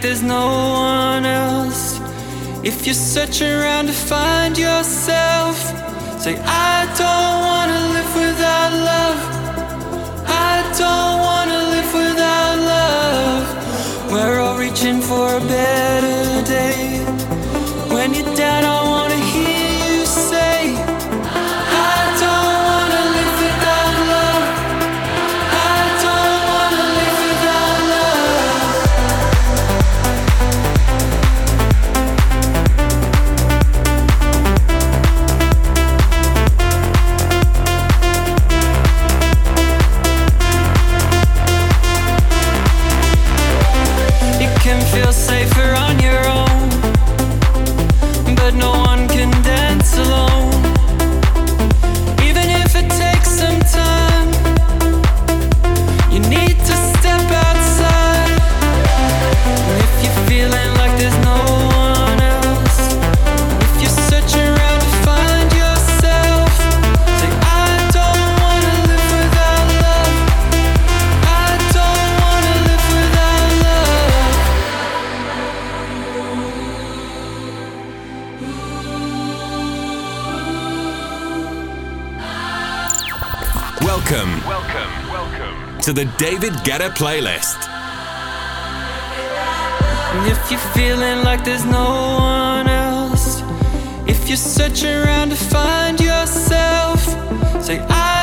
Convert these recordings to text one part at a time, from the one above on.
There's no one else. If you're searching around to find yourself, say, I don't wanna live without love. To the David Guetta playlist. If you're feeling like there's no one else, if you're searching around to find yourself, say, I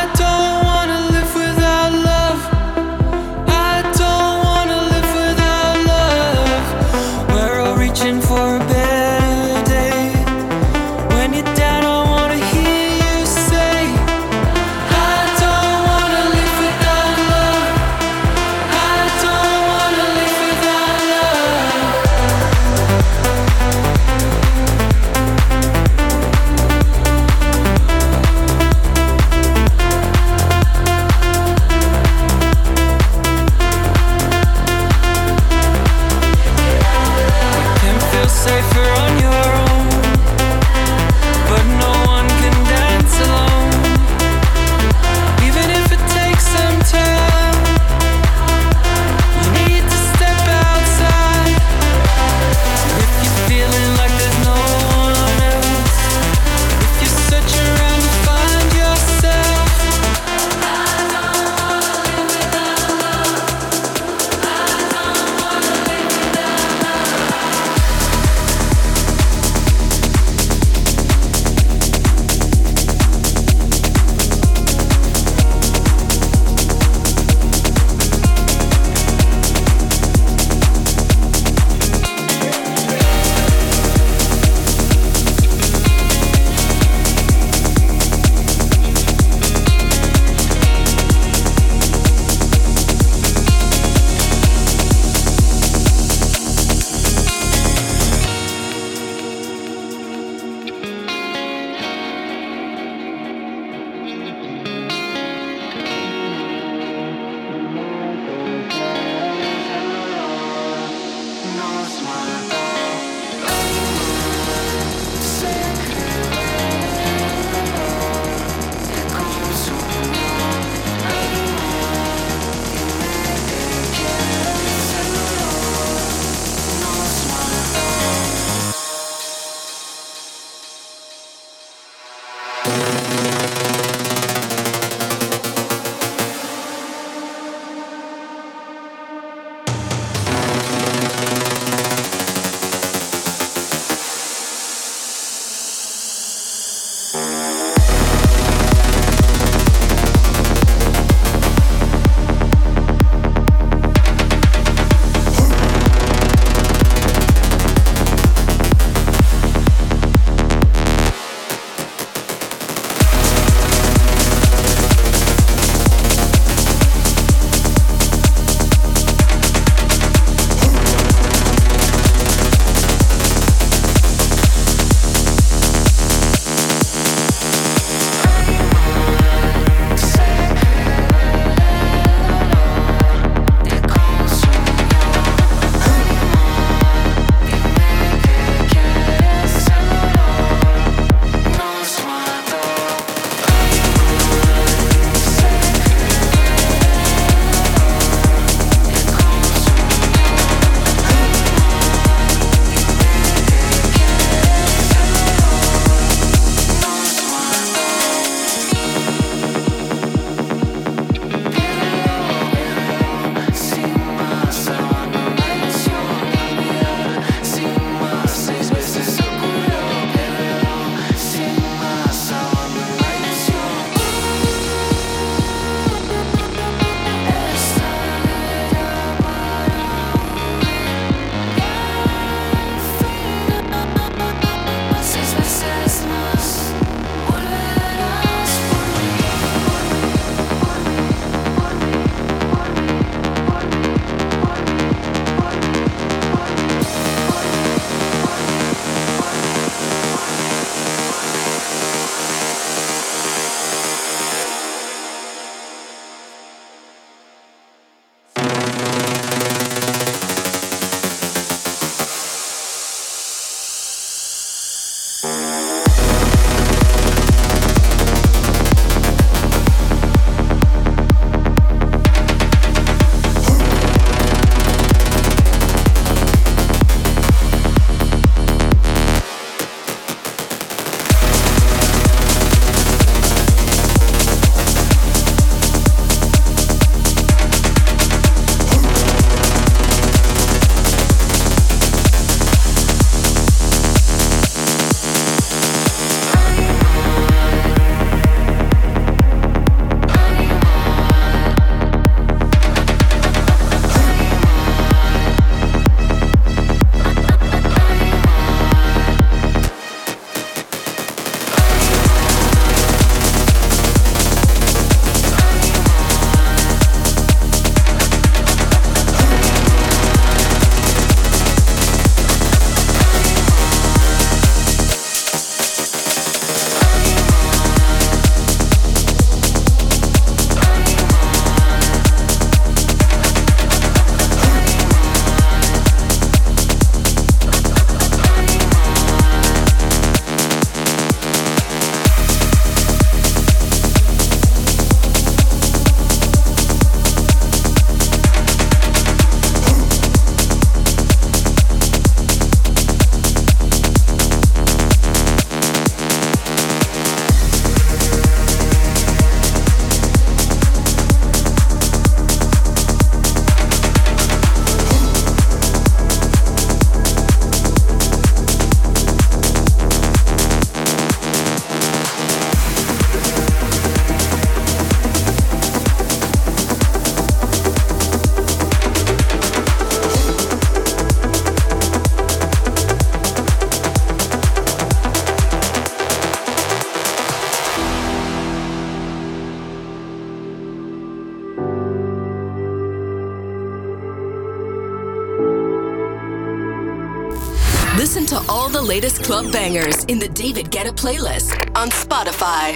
club bangers in the David Guetta playlist on Spotify.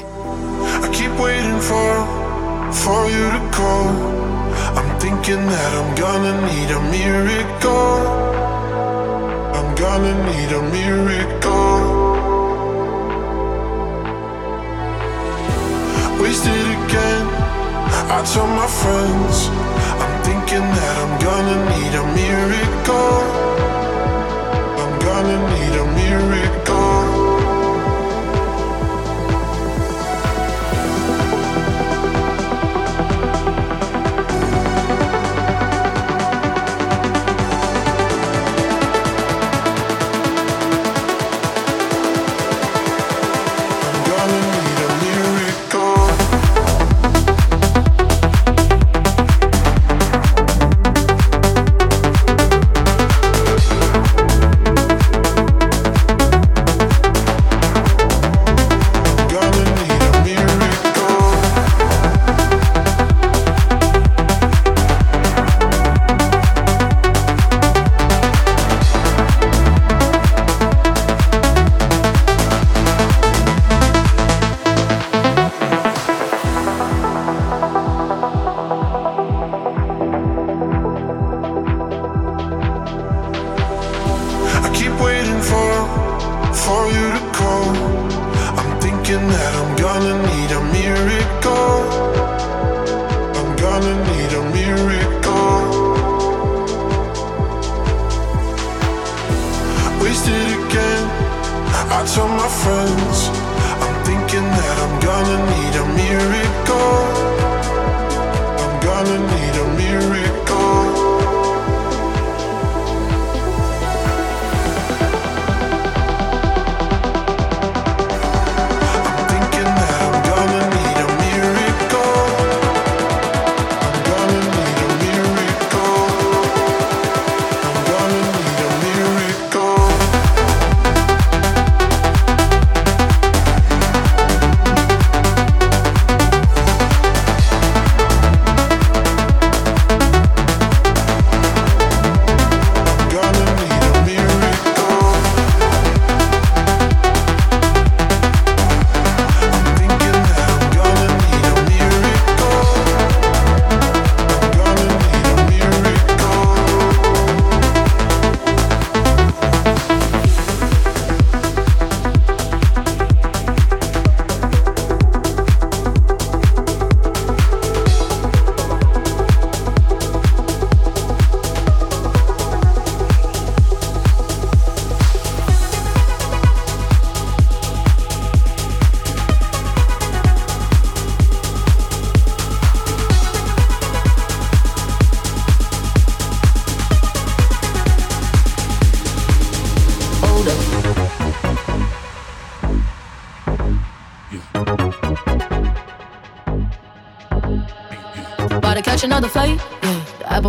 I keep waiting for for you to call. I'm thinking that I'm gonna need a miracle. I'm gonna need a miracle. Wasted again. I tell my friends I'm thinking that I'm gonna need a miracle. Gonna need a miracle.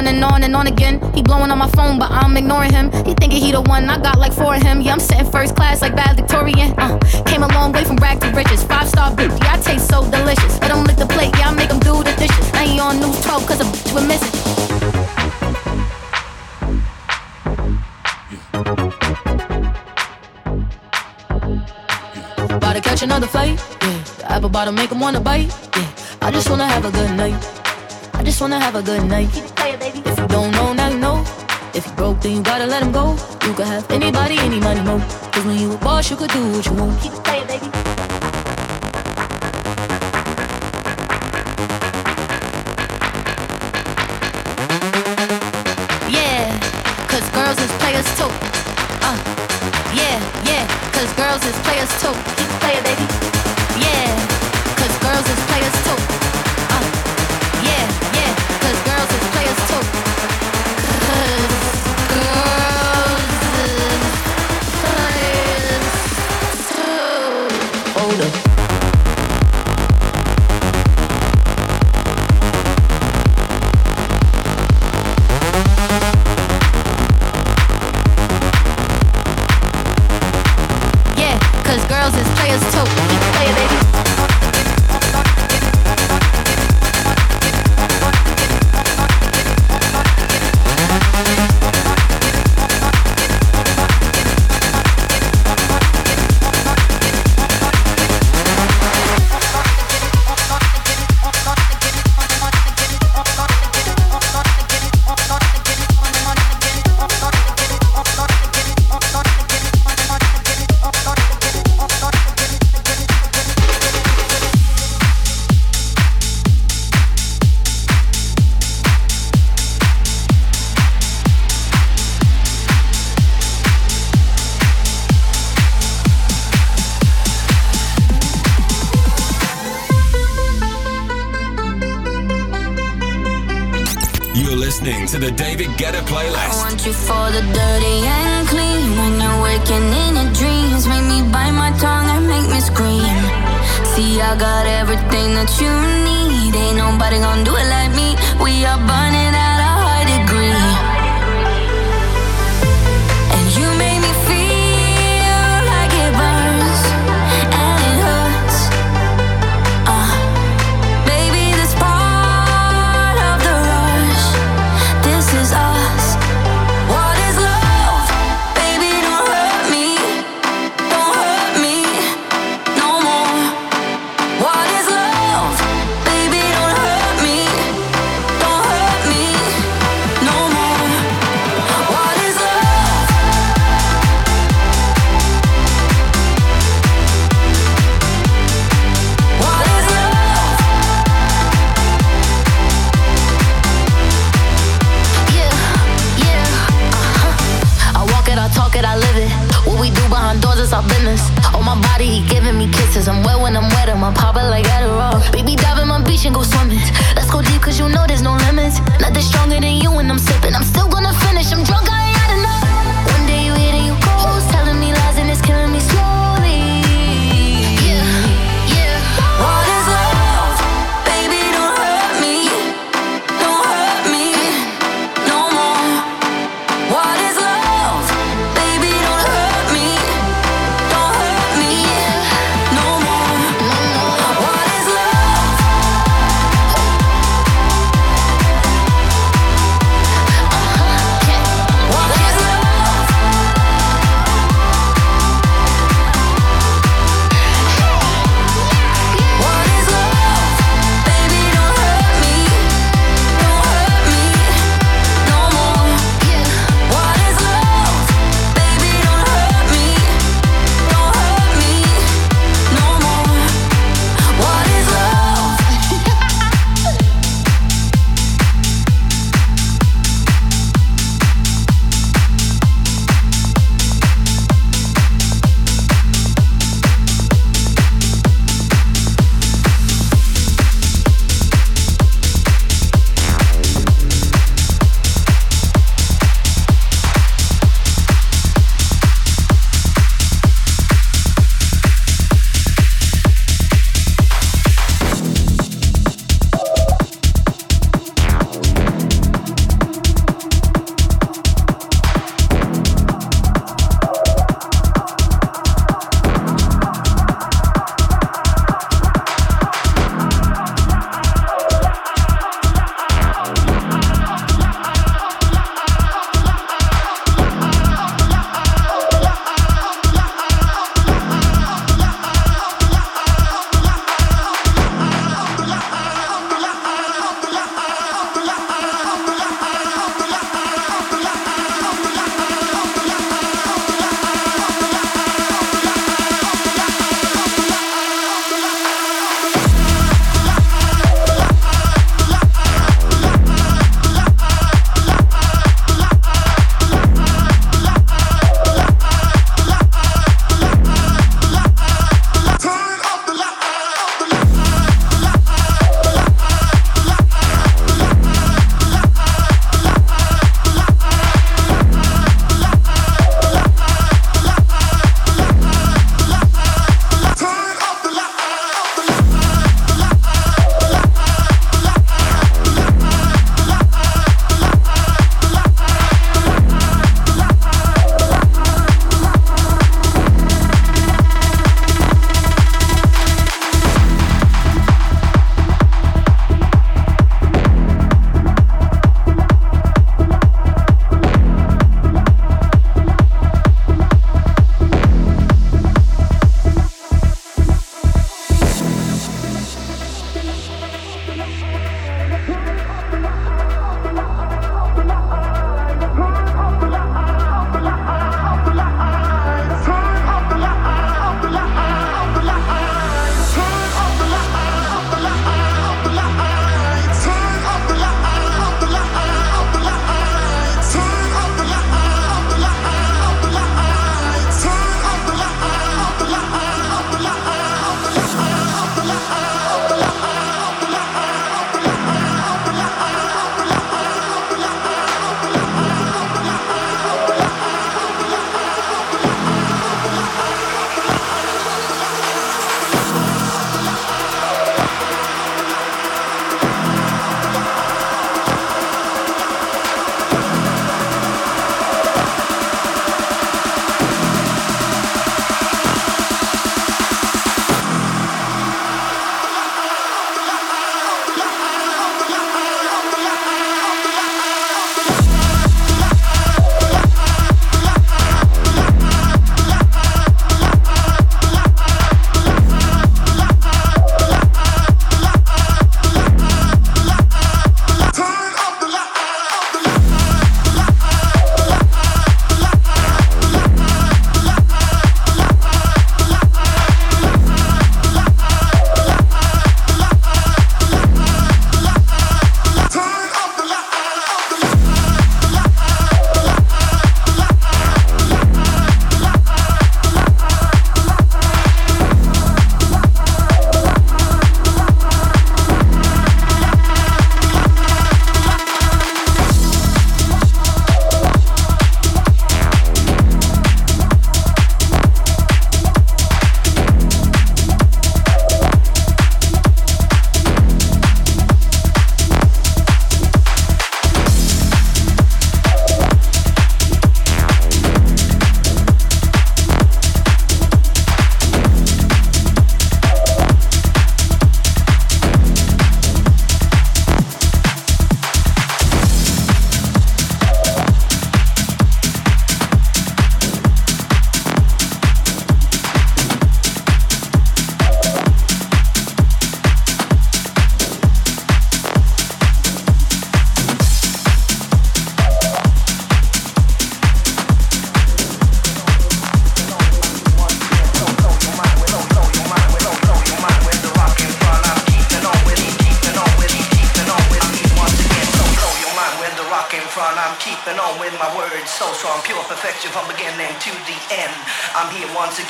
On and on and on again. He blowing on my phone, but I'm ignoring him. He thinking he the one, I got like four of him. Yeah, I'm sitting first class like valedictorian. Uh, came a long way from rag to riches. Five star bitch, yeah, I taste so delicious. Let him lick the plate, yeah, I make him do the dishes. Now he on news 12 cause a bitch we're missing. About to catch another fight. Yeah, the apple bottom make him wanna bite. Yeah, I just wanna have a good night. I just wanna have a good night. baby If you don't know, now you know. If you broke, then you gotta let him go. You could have anybody, any money, mo. Cause when you a boss, you could do what you want. Keep playing, baby. the David Guetta playlist. I want you for the dirty and clean. When you're waking in a dreams, make me bite my tongue and make me scream. See, I got everything that you need. Ain't nobody gonna do it like me. We are burning out.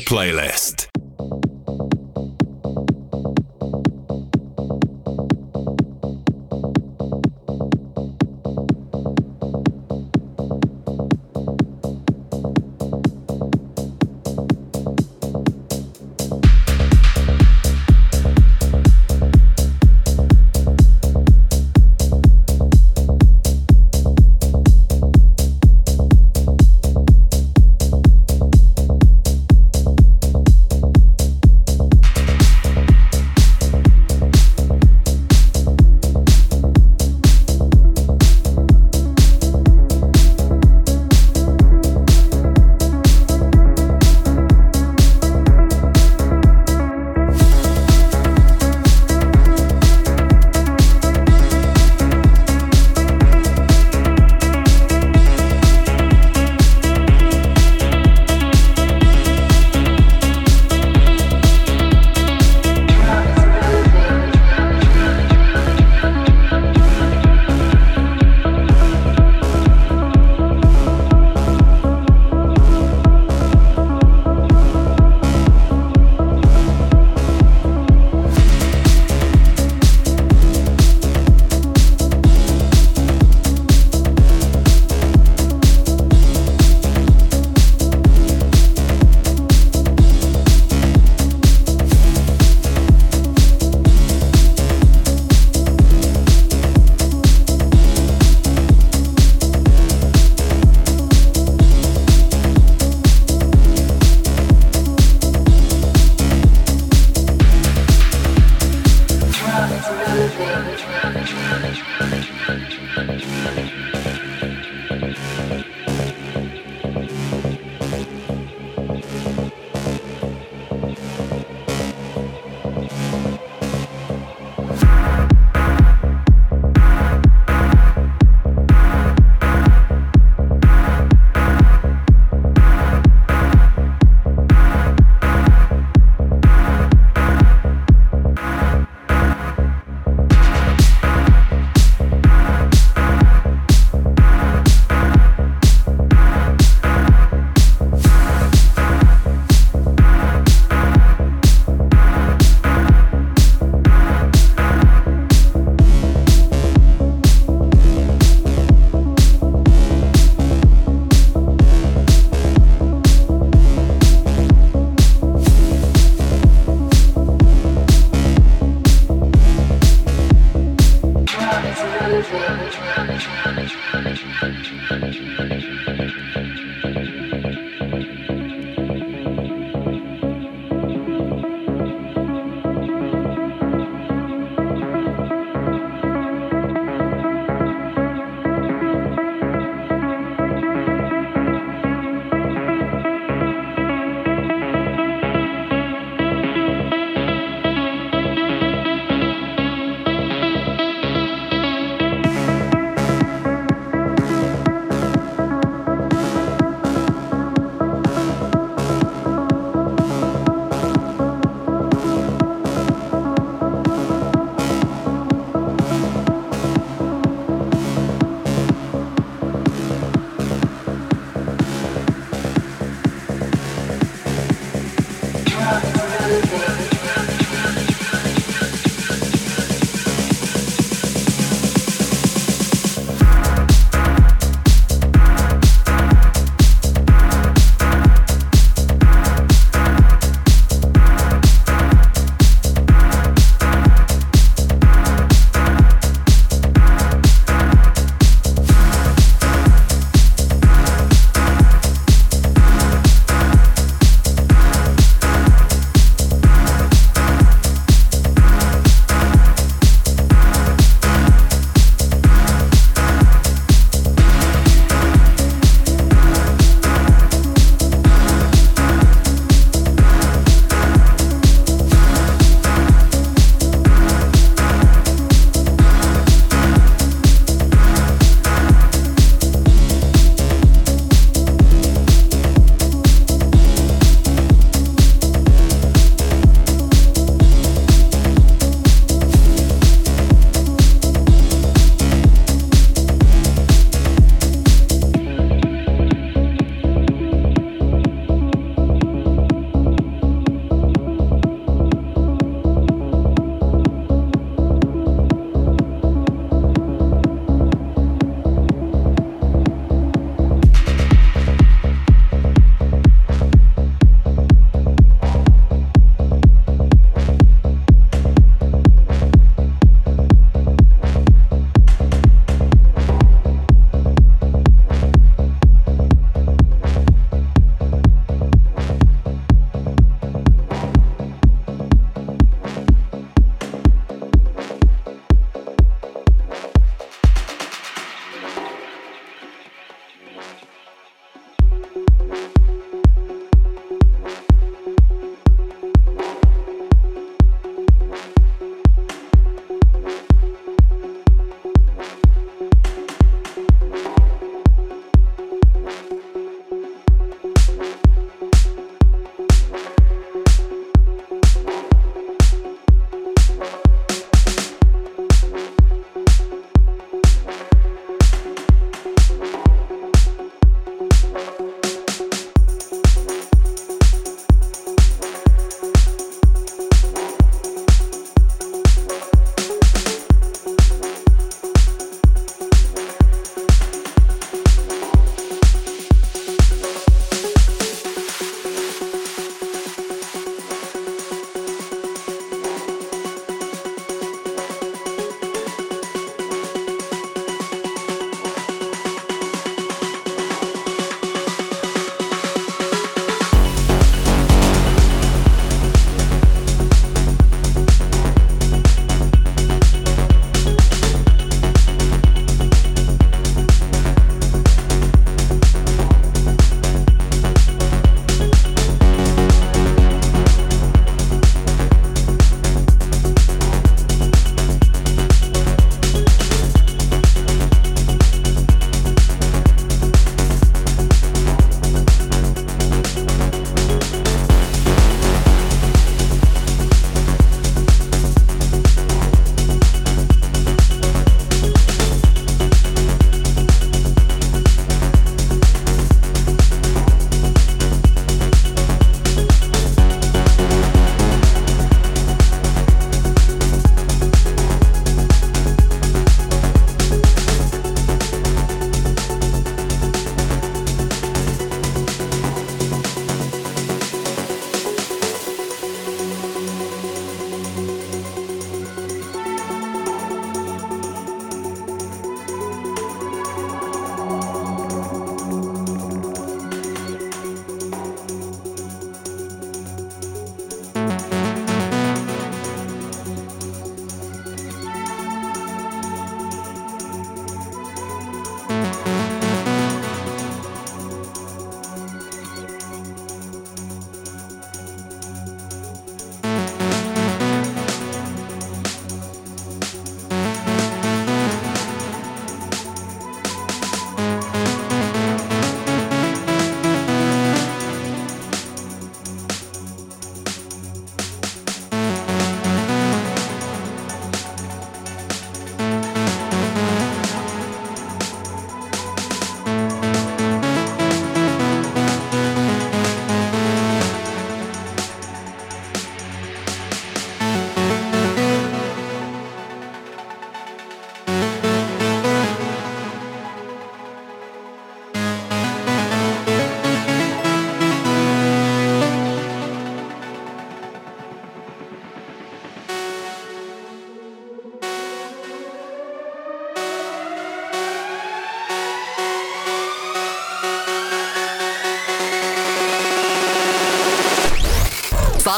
Playlist.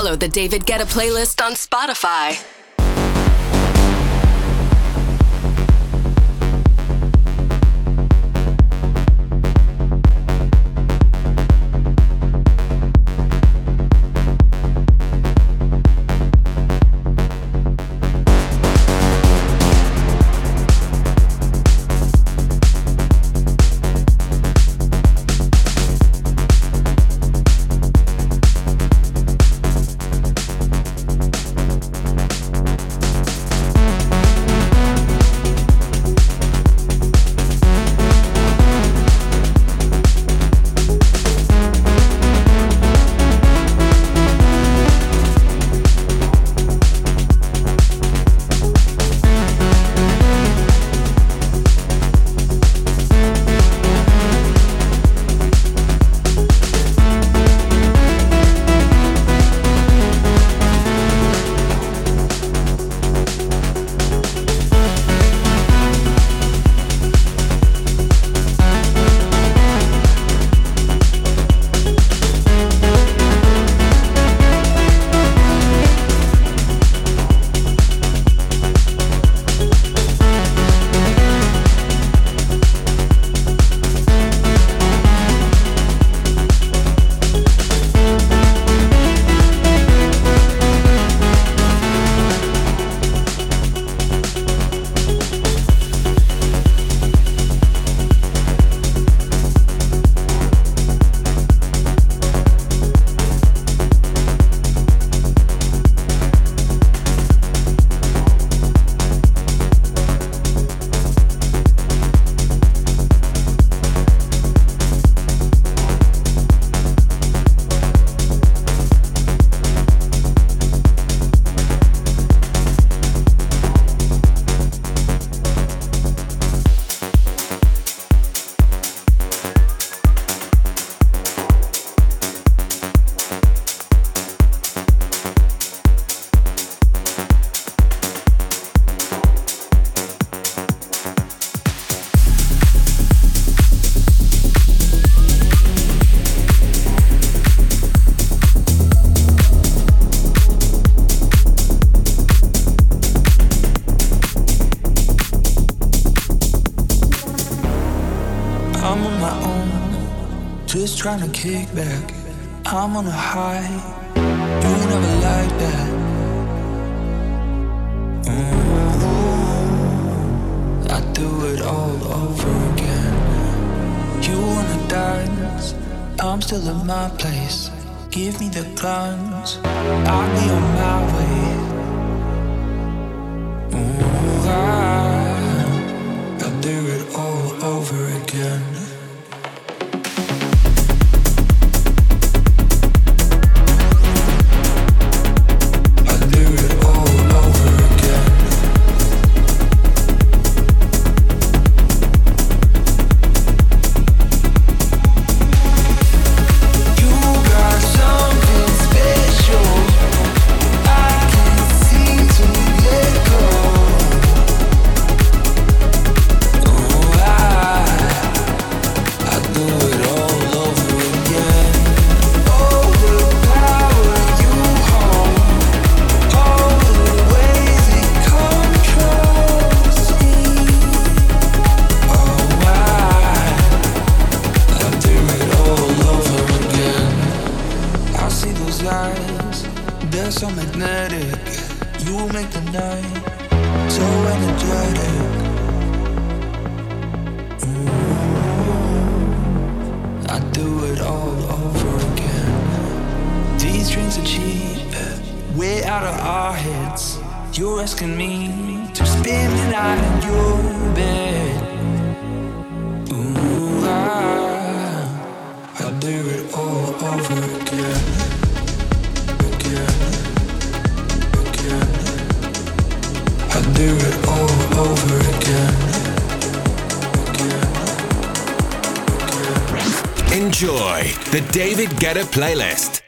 Follow the David Guetta playlist on Spotify. Trying to kick back. I'm on a high. You never like that. Mm-hmm. I do it all over again. You wanna dance? I'm still in my place. Give me the guns. I'll be on my way. Get a playlist.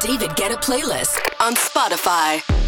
David Guetta playlist on Spotify.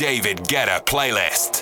David Guetta Playlist.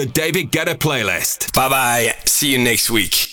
The David Guetta playlist. Bye bye. See you next week.